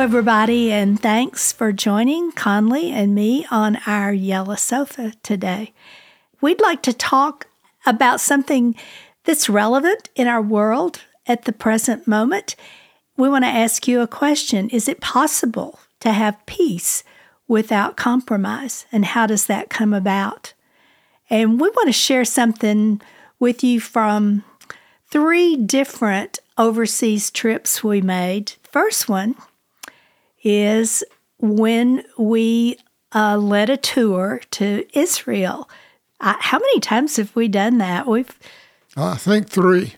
everybody, and thanks for joining Conlee and me on our yellow sofa today. We'd like to talk about something that's relevant in our world at the present moment. We want to ask you a question Is it possible to have peace without compromise? And how does that come about? And we want to share something with you from three different overseas trips we made. First one is when we uh, led a tour to Israel. Uh, how many times have we done that? We've I think three.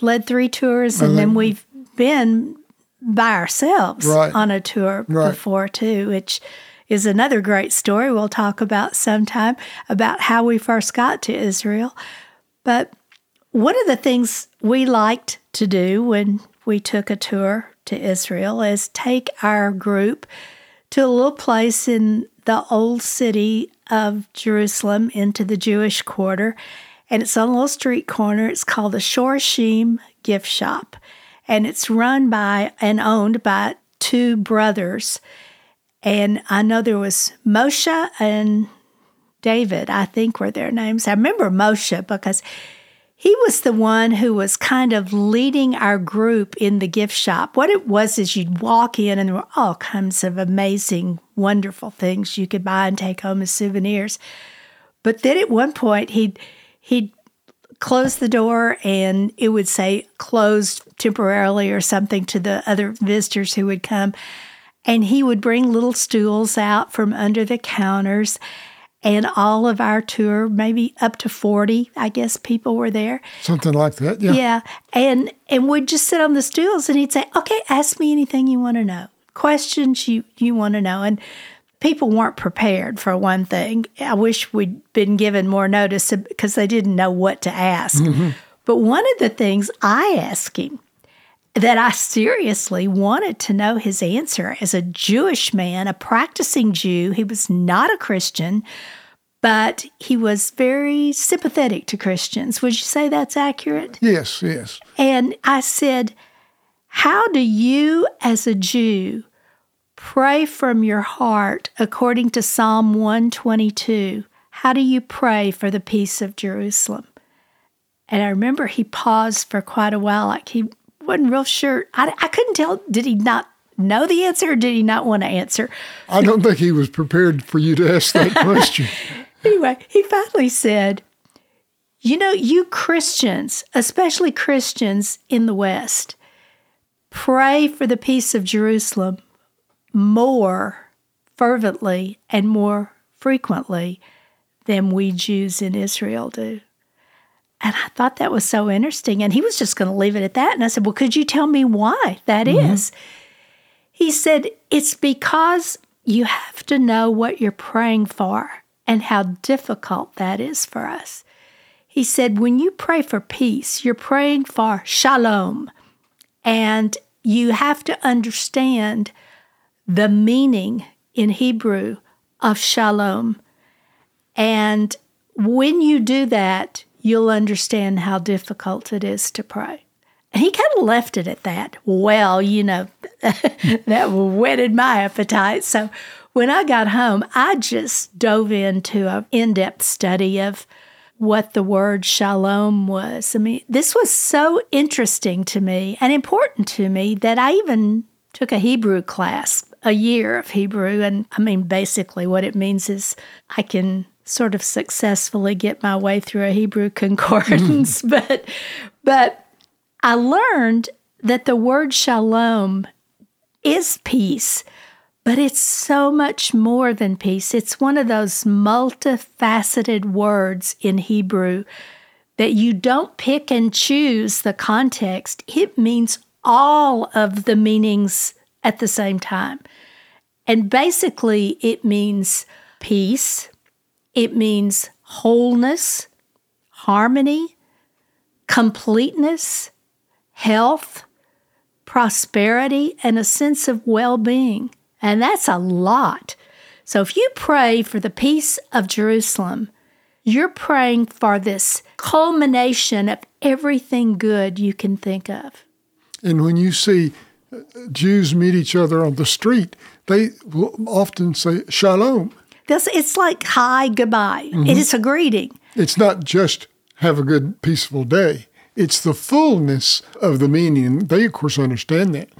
led three tours, and then we've been by ourselves Right. on a tour Right. before too, which is another great story we'll talk about sometime about how we first got to Israel. But one of the things we liked to do when we took a tour to Israel is take our group to a little place in the old city of Jerusalem into the Jewish quarter. And it's on a little street corner. It's called the Shorashim Gift Shop. And it's run by and owned by two brothers. And I know there was Moshe and David, I think were their names. I remember Moshe because he was the one who was kind of leading our group in the gift shop. What it was is you'd walk in and there were all kinds of amazing, wonderful things you could buy and take home as souvenirs. But then at one point he'd he'd close the door and it would say closed temporarily or something to the other visitors who would come. And he would bring little stools out from under the counters. And all of our tour, maybe up to 40, I guess people were there. Something like that. Yeah. Yeah. And and we'd just sit on the stools and he'd say, Okay, ask me anything you want to know. Questions you, you want to know. And people weren't prepared for one thing. I wish we'd been given more notice uh, because they didn't know what to ask. Mm-hmm. But one of the things I asked him that I seriously wanted to know his answer as a Jewish man, a practicing Jew, he was not a Christian, but he was very sympathetic to Christians. Would you say that's accurate? Yes, yes. And I said, How do you, as a Jew, pray from your heart according to Psalm 122? How do you pray for the peace of Jerusalem? And I remember he paused for quite a while, like he wasn't real sure. I, I couldn't tell, did he not know the answer or did he not want to answer? I don't think he was prepared for you to ask that question. Anyway, he finally said, You know, you Christians, especially Christians in the West, pray for the peace of Jerusalem more fervently and more frequently than we Jews in Israel do. And I thought that was so interesting. And he was just going to leave it at that. And I said, Well, could you tell me why that mm-hmm. is? He said, It's because you have to know what you're praying for and how difficult that is for us. He said, When you pray for peace, you're praying for shalom. And you have to understand the meaning in Hebrew of shalom. And when you do that, you'll understand how difficult it is to pray. And he kind of left it at that. Well, you know, that whetted my appetite. So when I got home, I just dove into an in depth study of what the word shalom was. I mean, this was so interesting to me and important to me that I even took a Hebrew class, a year of Hebrew. And I mean, basically, what it means is I can sort of successfully get my way through a Hebrew concordance. but, but I learned that the word shalom is peace, but it's so much more than peace. It's one of those multifaceted words in Hebrew that you don't pick and choose the context. It means all of the meanings at the same time. And basically, it means peace, it means wholeness, harmony, completeness, health, prosperity, and a sense of well being. And that's a lot. So if you pray for the peace of Jerusalem, you're praying for this culmination of everything good you can think of. And when you see uh, Jews meet each other on the street, they will often say shalom. This it's like hi, goodbye. It mm-hmm. is a greeting. It's not just have a good, peaceful day. It's the fullness of the meaning. They, of course, understand that.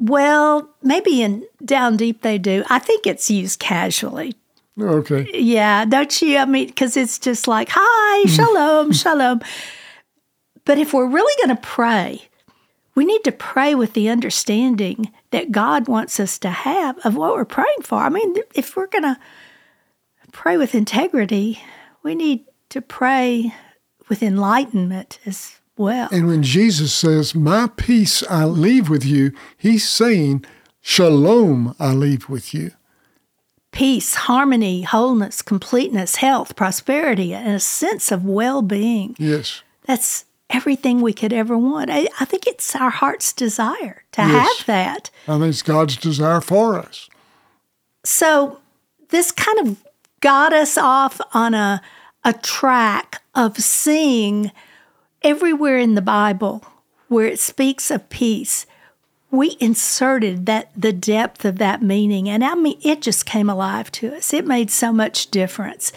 Well, maybe in down deep they do. I think it's used casually. Okay. Yeah, don't you? I mean, because it's just like, hi, mm. shalom, shalom. But if we're really going to pray, we need to pray with the understanding that God wants us to have of what we're praying for. I mean, if we're going to pray with integrity, we need to pray with enlightenment as well. And when Jesus says, My peace I leave with you, he's saying, Shalom I leave with you. Peace, harmony, wholeness, completeness, health, prosperity, and a sense of well being. Yes. That's everything we could ever want. I, I think it's our heart's desire to Yes. have that. I think it's God's desire for us. So this kind of got us off on a a track of seeing everywhere in the Bible where it speaks of peace, we inserted that the depth of that meaning. And I mean it just came alive to us. It made so much difference.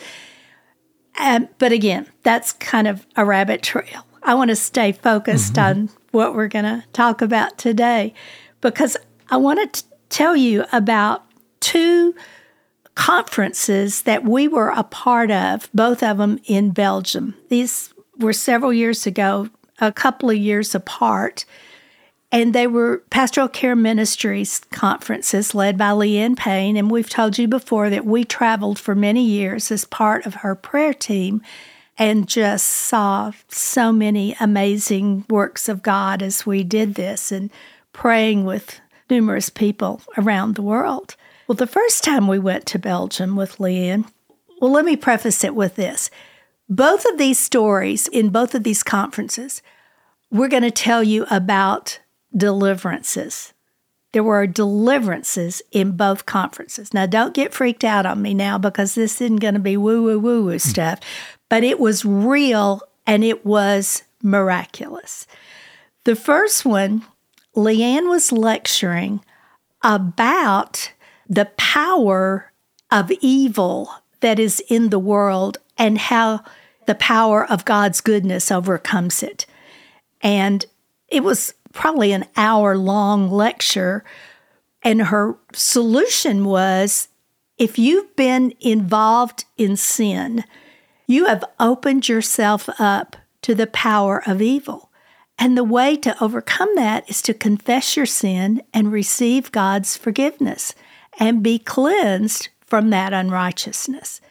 Um, but again, that's kind of a rabbit trail. I want to stay focused on what we're going to talk about today because I want to tell you about two conferences that we were a part of, both of them in Belgium. These were several years ago, a couple of years apart. And they were pastoral care ministries conferences led by Leanne Payne. And we've told you before that we traveled for many years as part of her prayer team and just saw so many amazing works of God as we did this and praying with numerous people around the world. Well, the first time we went to Belgium with Leanne, well, let me preface it with this. Both of these stories in both of these conferences, we're going to tell you about deliverances. There were deliverances in both conferences. Now, don't get freaked out on me now because this isn't going to be woo woo woo woo hmm. stuff, but it was real and it was miraculous. The first one, Leanne was lecturing about the power of evil that is in the world and how the power of God's goodness overcomes it. And it was probably an hour long lecture. And her solution was if you've been involved in sin, you have opened yourself up to the power of evil. And the way to overcome that is to confess your sin and receive God's forgiveness and be cleansed from that unrighteousness.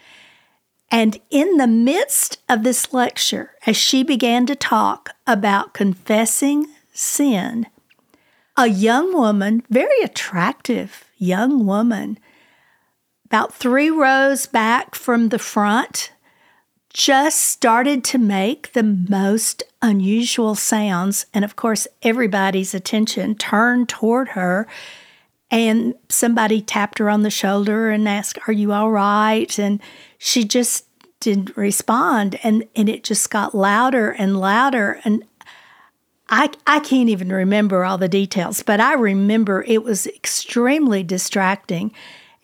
And in the midst of this lecture, as she began to talk about confessing sin, a young woman, very attractive young woman, about three rows back from the front, just started to make the most unusual sounds. And of course, everybody's attention turned toward her. And somebody tapped her on the shoulder and asked, Are you all right? And she just didn't respond. And, and it just got louder and louder. And I, I can't even remember all the details, but I remember it was extremely distracting.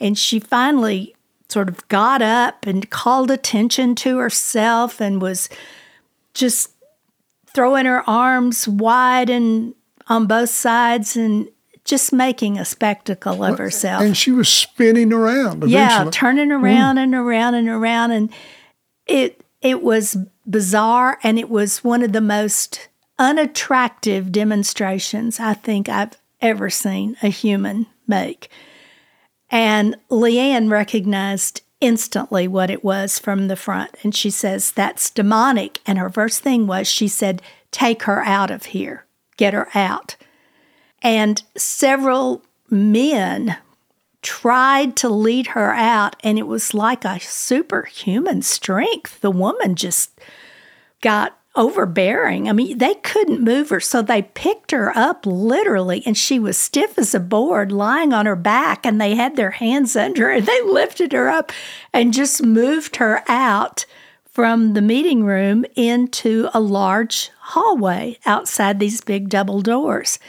And she finally sort of got up and called attention to herself and was just throwing her arms wide and on both sides and just making a spectacle of herself. And she was spinning around. Eventually. Yeah, turning around and around and around, and it it was bizarre, and it was one of the most unattractive demonstrations I think I've ever seen a human make. And Leanne recognized instantly what it was from the front, and she says that's demonic. And her first thing was she said, "Take her out of here, get her out." And several men tried to lead her out, and it was like a superhuman strength. The woman just got overbearing. I mean, they couldn't move her, so they picked her up literally, and she was stiff as a board, lying on her back, and they had their hands under her, and they lifted her up and just moved her out from the meeting room into a large hallway outside these big double doors.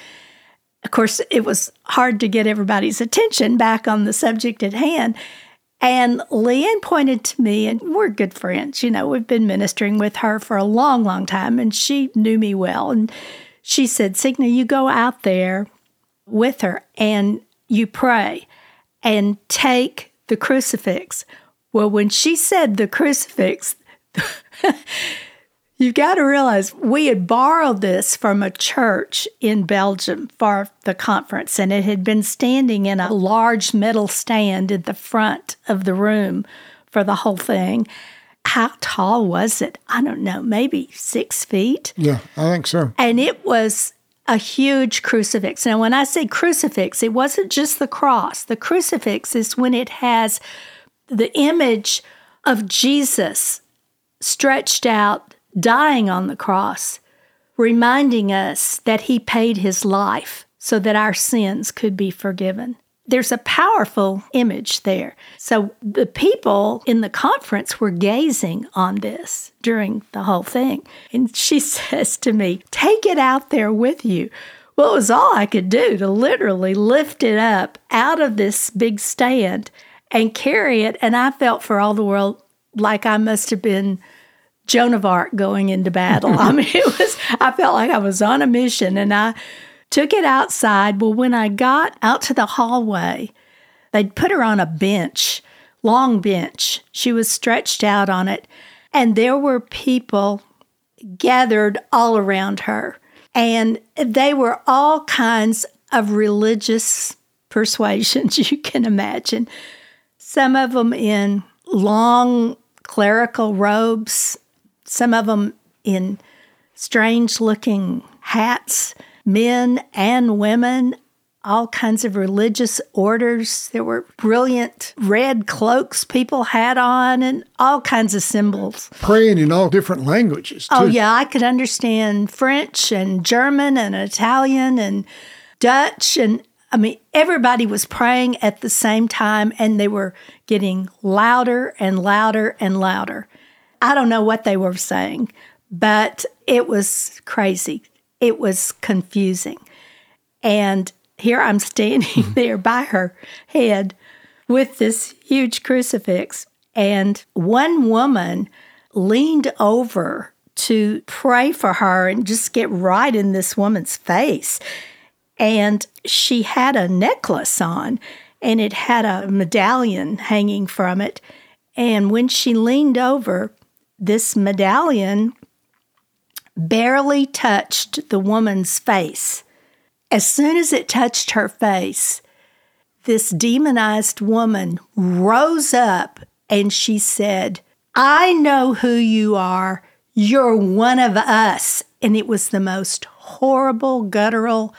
Of course, it was hard to get everybody's attention back on the subject at hand. And Leanne pointed to me, and we're good friends. You know, we've been ministering with her for a long, long time, and she knew me well. And she said, Signa, you go out there with her and you pray and take the crucifix. Well, when she said the crucifix, You've got to realize we had borrowed this from a church in Belgium for the conference, and it had been standing in a large metal stand in the front of the room for the whole thing. How tall was it? I don't know, maybe six feet. Yeah, I think so. And it was a huge crucifix. Now, when I say crucifix, it wasn't just the cross. The crucifix is when it has the image of Jesus stretched out dying on the cross, reminding us that he paid his life so that our sins could be forgiven. There's a powerful image there. So the people in the conference were gazing on this during the whole thing. And she says to me, Take it out there with you. Well, it was all I could do to literally lift it up out of this big stand and carry it. And I felt for all the world like I must have been Joan of Arc going into battle. I mean, it was, I felt like I was on a mission and I took it outside. Well, when I got out to the hallway, they'd put her on a bench, long bench. She was stretched out on it, and there were people gathered all around her. And they were all kinds of religious persuasions you can imagine. Some of them in long clerical robes, some of them in strange looking hats, men and women, all kinds of religious orders. There were brilliant red cloaks people had on and all kinds of symbols. Praying in all different languages. Oh, too. Oh, yeah. I could understand French and German and Italian and Dutch. And I mean, everybody was praying at the same time and they were getting louder and louder and louder. I don't know what they were saying, but it was crazy. It was confusing. And here I'm standing hmm. there by her head with this huge crucifix. And one woman leaned over to pray for her and just get right in this woman's face. And she had a necklace on and it had a medallion hanging from it. And when she leaned over, this medallion barely touched the woman's face. As soon as it touched her face, this demonized woman rose up and she said, I know who you are. You're one of us. And it was the most horrible, guttural,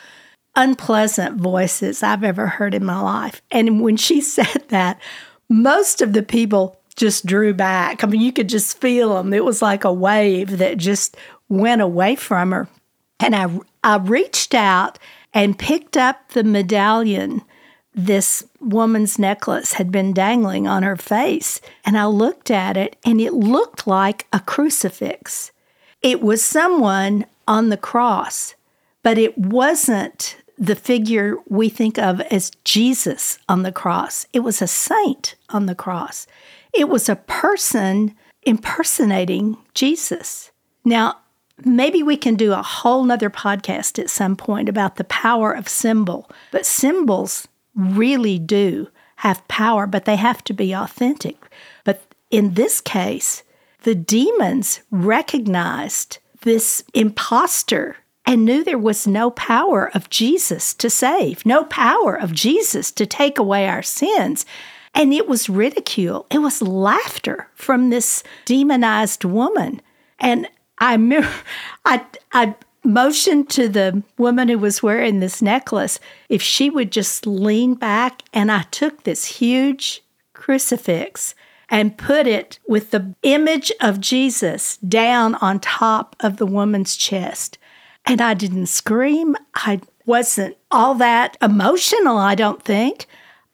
unpleasant voices I've ever heard in my life. And when she said that, most of the people just drew back. I mean, you could just feel them. It was like a wave that just went away from her. And I, I reached out and picked up the medallion this woman's necklace had been dangling on her face. And I looked at it, and it looked like a crucifix. It was someone on the cross, but it wasn't the figure we think of as Jesus on the cross. It was a saint on the cross. It was a person impersonating Jesus. Now, maybe we can do a whole nother podcast at some point about the power of symbol, but symbols really do have power, but they have to be authentic. But in this case, the demons recognized this impostor and knew there was no power of Jesus to save, no power of Jesus to take away our sins. And it was ridicule, it was laughter from this demonized woman. And I remember, I, I motioned to the woman who was wearing this necklace if she would just lean back, and I took this huge crucifix and put it with the image of Jesus down on top of the woman's chest. And I didn't scream. I wasn't all that emotional, I don't think.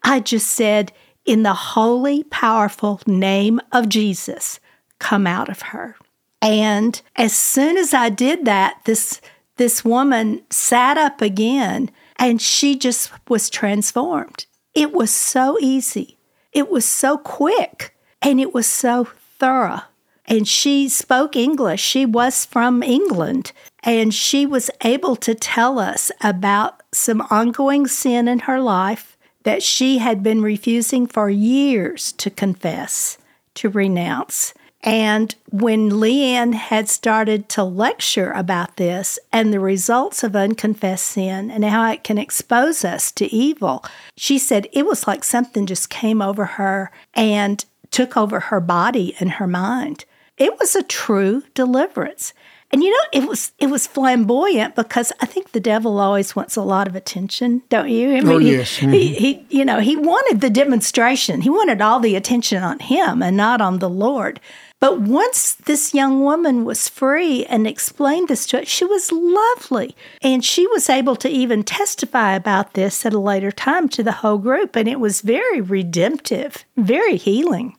I just said, in the holy, powerful name of Jesus, come out of her. And as soon as I did that, this this woman sat up again And she just was transformed. It was so easy, it was so quick, and it was so thorough. And she spoke English. She was from England. And she was able to tell us about some ongoing sin in her life that she had been refusing for years to confess, to renounce. And when Leanne had started to lecture about this and the results of unconfessed sin and how it can expose us to evil, she said it was like something just came over her and took over her body and her mind. It was a true deliverance. And you know, it was it was flamboyant because I think the devil always wants a lot of attention, don't you? I mean, oh, yes. Mm-hmm. He, he, you know, he wanted the demonstration. He wanted all the attention on him and not on the Lord. But once this young woman was free and explained this to us, she was lovely. And she was able to even testify about this at a later time to the whole group. And it was very redemptive, very healing.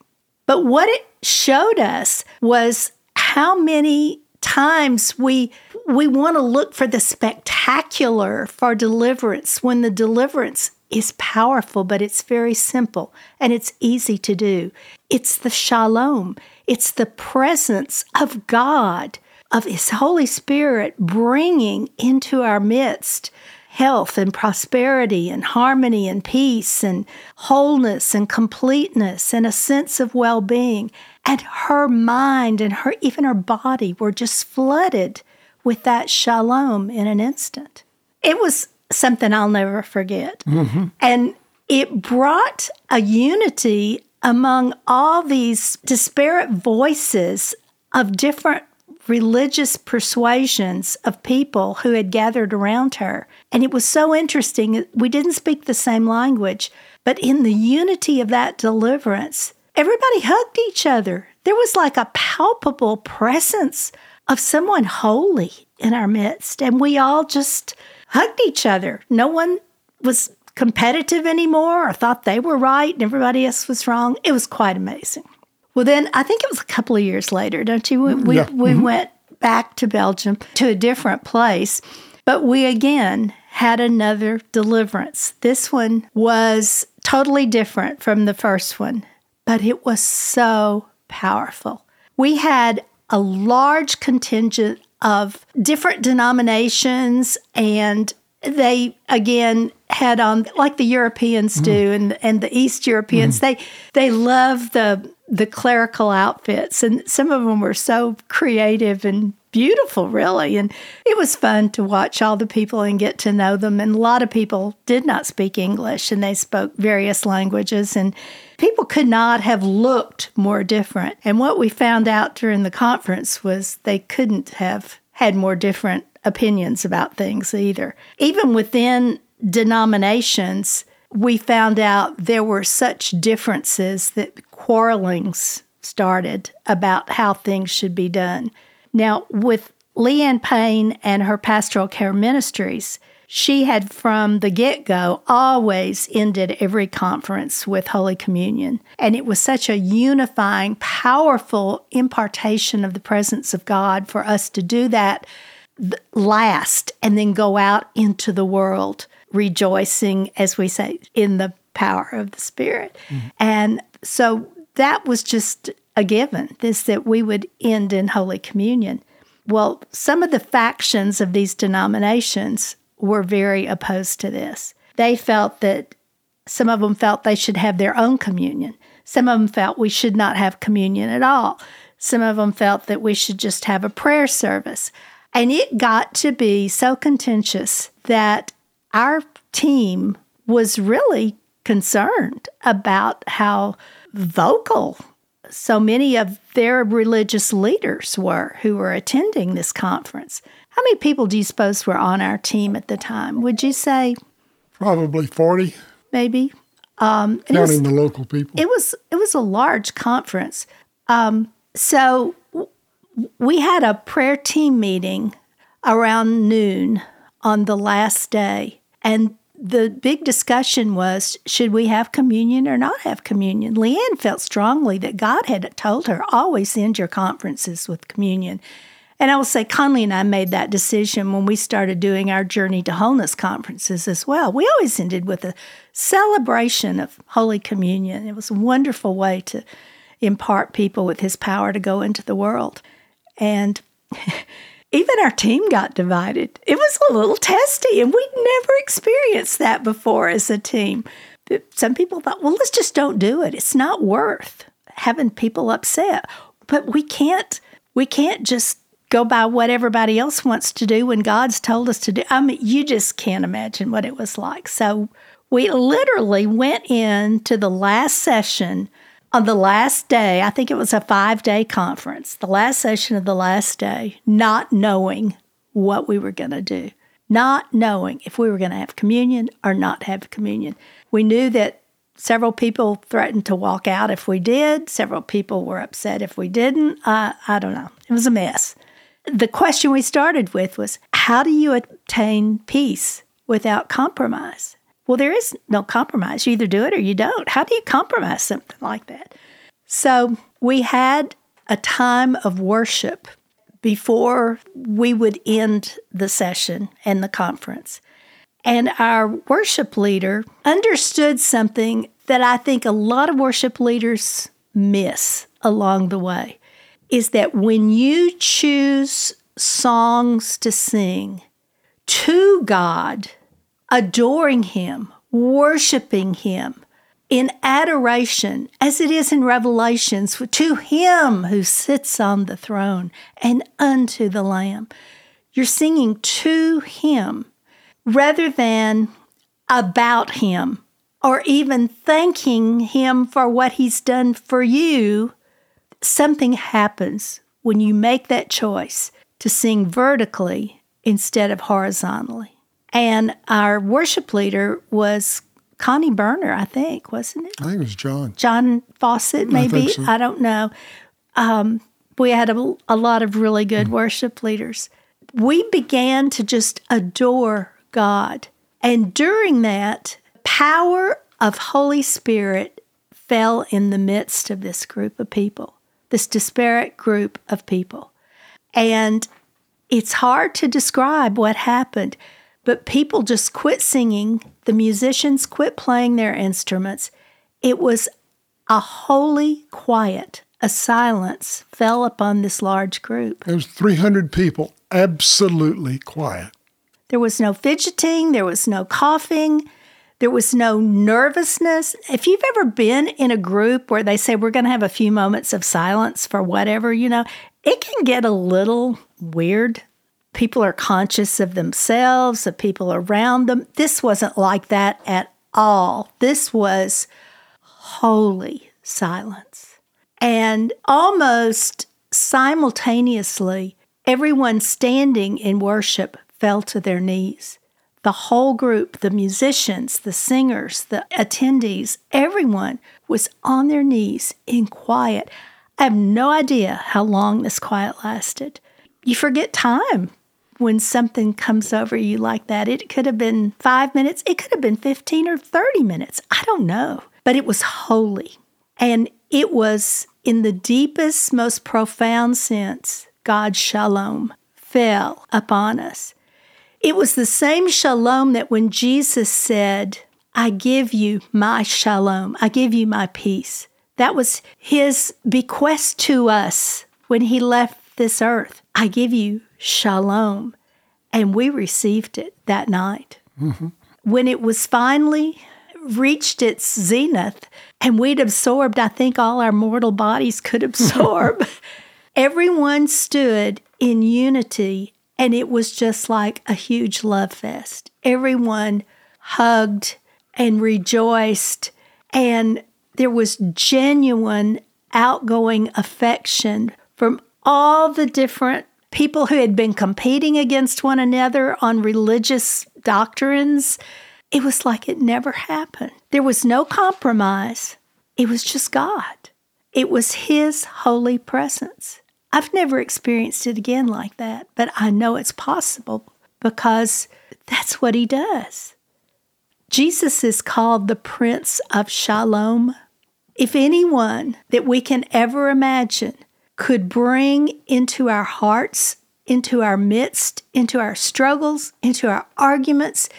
But what it showed us was how many times we we want to look for the spectacular for deliverance when the deliverance is powerful but it's very simple and it's easy to do. It's the shalom. It's the presence of God of his holy spirit bringing into our midst health and prosperity and harmony and peace and wholeness and completeness and a sense of well-being and her mind and her even her body were just flooded with that shalom in an instant. It was something I'll never forget. Mm-hmm. And it brought a unity among all these disparate voices of different religious persuasions of people who had gathered around her. And it was so interesting. We didn't speak the same language, but in the unity of that deliverance, everybody hugged each other. There was like a palpable presence of someone holy in our midst, and we all just hugged each other. No one was competitive anymore or thought they were right and everybody else was wrong. It was quite amazing. Well, then I think it was a couple of years later, don't you? We, we, yeah. we mm-hmm. went back to Belgium to a different place, but we again had another deliverance. This one was totally different from the first one but it was so powerful. We had a large contingent of different denominations and they again had on like the Europeans mm-hmm. do and and the East Europeans mm. they they love the the clerical outfits and some of them were so creative and beautiful, really. And it was fun to watch all the people and get to know them. And a lot of people did not speak English and they spoke various languages. And people could not have looked more different. And what we found out during the conference was they couldn't have had more different opinions about things either. Even within denominations, we found out there were such differences that quarrelings started about how things should be done. Now, with Leanne Payne and her pastoral care ministries, she had from the get go always ended every conference with Holy Communion. And it was such a unifying, powerful impartation of the presence of God for us to do that last and then go out into the world rejoicing, as we say, in the power of the Spirit. Mm-hmm. And so that was just a given, is that we would end in Holy Communion. Well, some of the factions of these denominations were very opposed to this. They felt that some of them felt they should have their own communion. Some of them felt we should not have communion at all. Some of them felt that we should just have a prayer service. And it got to be so contentious that our team was really concerned about how vocal so many of their religious leaders were who were attending this conference. How many people do you suppose were on our team at the time? Would you say? Probably 40. Maybe. Um, Counting was, the local people. It was, it was a large conference. Um, so w- we had a prayer team meeting around noon on the last day. And the big discussion was should we have communion or not have communion? Leanne felt strongly that God had told her always end your conferences with communion. And I will say, Conlee and I made that decision when we started doing our Journey to Wholeness conferences as well. We always ended with a celebration of Holy Communion. It was a wonderful way to impart people with His power to go into the world. And even our team got divided. It was a little testy, and we'd never experienced that before as a team. Some people thought, well, let's just don't do it. It's not worth having people upset. But we can't we can't just go by what everybody else wants to do when God's told us to do. I mean, you just can't imagine what it was like. So we literally went into the last session on the last day. I think it was a five day conference, the last session of the last day, not knowing what we were going to do, not knowing if we were going to have communion or not have communion. We knew that several people threatened to walk out if we did. Several people were upset if we didn't. Uh, I don't know. It was a mess the question we started with was how do you attain peace without compromise? Well, there is no compromise. You either do it or you don't. How do you compromise something like that? So we had a time of worship before we would end the session and the conference. And our worship leader understood something that I think a lot of worship leaders miss along the way is that when you choose songs to sing to God, adoring Him, worshiping Him in adoration, as it is in Revelations, to Him who sits on the throne and unto the Lamb. You're singing to Him rather than about Him or even thanking Him for what He's done for you something happens when you make that choice to sing vertically instead of horizontally. And our worship leader was Connie Burner, I think, wasn't it? I think it was John. John Fawcett, maybe. I, so. I don't know. Um, we had a, a, lot of really good mm worship leaders. We began to just adore God. And during that, power of Holy Spirit fell in the midst of this group of people this disparate group of people. And it's hard to describe what happened, but people just quit singing. The musicians quit playing their instruments. It was a holy quiet, a silence fell upon this large group. There was 300 people, absolutely quiet. There was no fidgeting, there was no coughing, there was no nervousness. If you've ever been in a group where they say we're going to have a few moments of silence for whatever, you know, it can get a little weird. People are conscious of themselves, of people around them. This wasn't like that at all. This was holy silence. And almost simultaneously, everyone standing in worship fell to their knees the whole group, the musicians, the singers, the attendees, everyone was on their knees in quiet. I have no idea how long this quiet lasted. You forget time when something comes over you like that. It could have been five minutes, it could have been 15 or 30 minutes. I don't know. But it was holy. And it was, in the deepest, most profound sense, God's shalom fell upon us. It was the same shalom that when Jesus said, I give you my shalom, I give you my peace. That was his bequest to us when he left this earth. I give you shalom. And we received it that night. Mm-hmm. When it was finally reached its zenith and we'd absorbed, I think, all our mortal bodies could absorb, everyone stood in unity and it was just like a huge love fest. Everyone hugged and rejoiced, and there was genuine outgoing affection from all the different people who had been competing against one another on religious doctrines. It was like it never happened. There was no compromise. It was just God. It was His holy presence. I've never experienced it again like that, but I know it's possible because that's what he does. Jesus is called the Prince of Shalom. If anyone that we can ever imagine could bring into our hearts into our midst, into our struggles, into our arguments,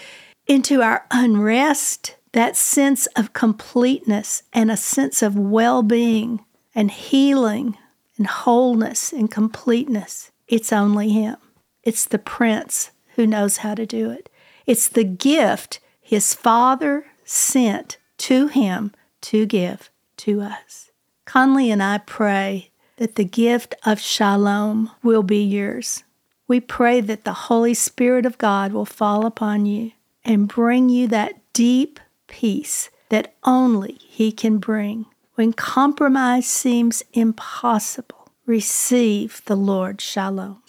into our unrest, that sense of completeness and a sense of well being and healing and wholeness and completeness. It's only Him. It's the Prince who knows how to do it. It's the gift His Father sent to Him to give to us. Conlee and I pray that the gift of shalom will be yours. We pray that the Holy Spirit of God will fall upon you and bring you that deep peace that only He can bring. When compromise seems impossible, receive the Lord shalom.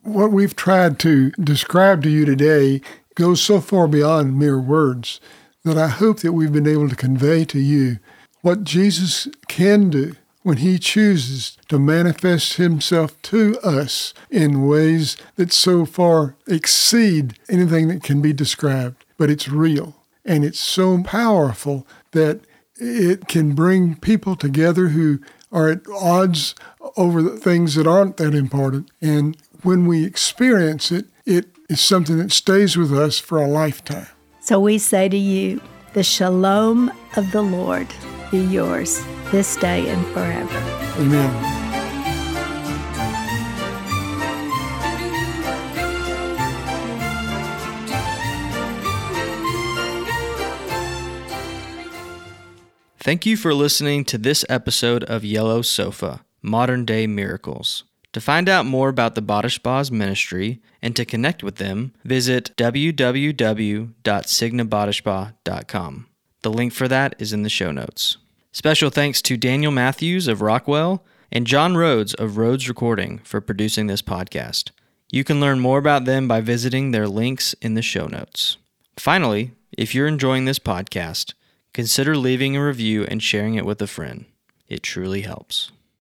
What we've tried to describe to you today goes so far beyond mere words that I hope that we've been able to convey to you what Jesus can do when he chooses to manifest himself to us in ways that so far exceed anything that can be described. But it's real and it's so powerful that it can bring people together who are at odds over the things that aren't that important. And when we experience it, it is something that stays with us for a lifetime. So we say to you, the shalom of the Lord be yours this day and forever. Amen. Thank you for listening to this episode of Yellow Sofa Modern Day Miracles. To find out more about the Bodishbaughs ministry and to connect with them, visit www.signabodishbaugh.com. The link for that is in the show notes. Special thanks to Daniel Matthews of Rockwell and John Rhodes of Rhodes Recording for producing this podcast. You can learn more about them by visiting their links in the show notes. Finally, if you're enjoying this podcast, consider leaving a review and sharing it with a friend. It truly helps.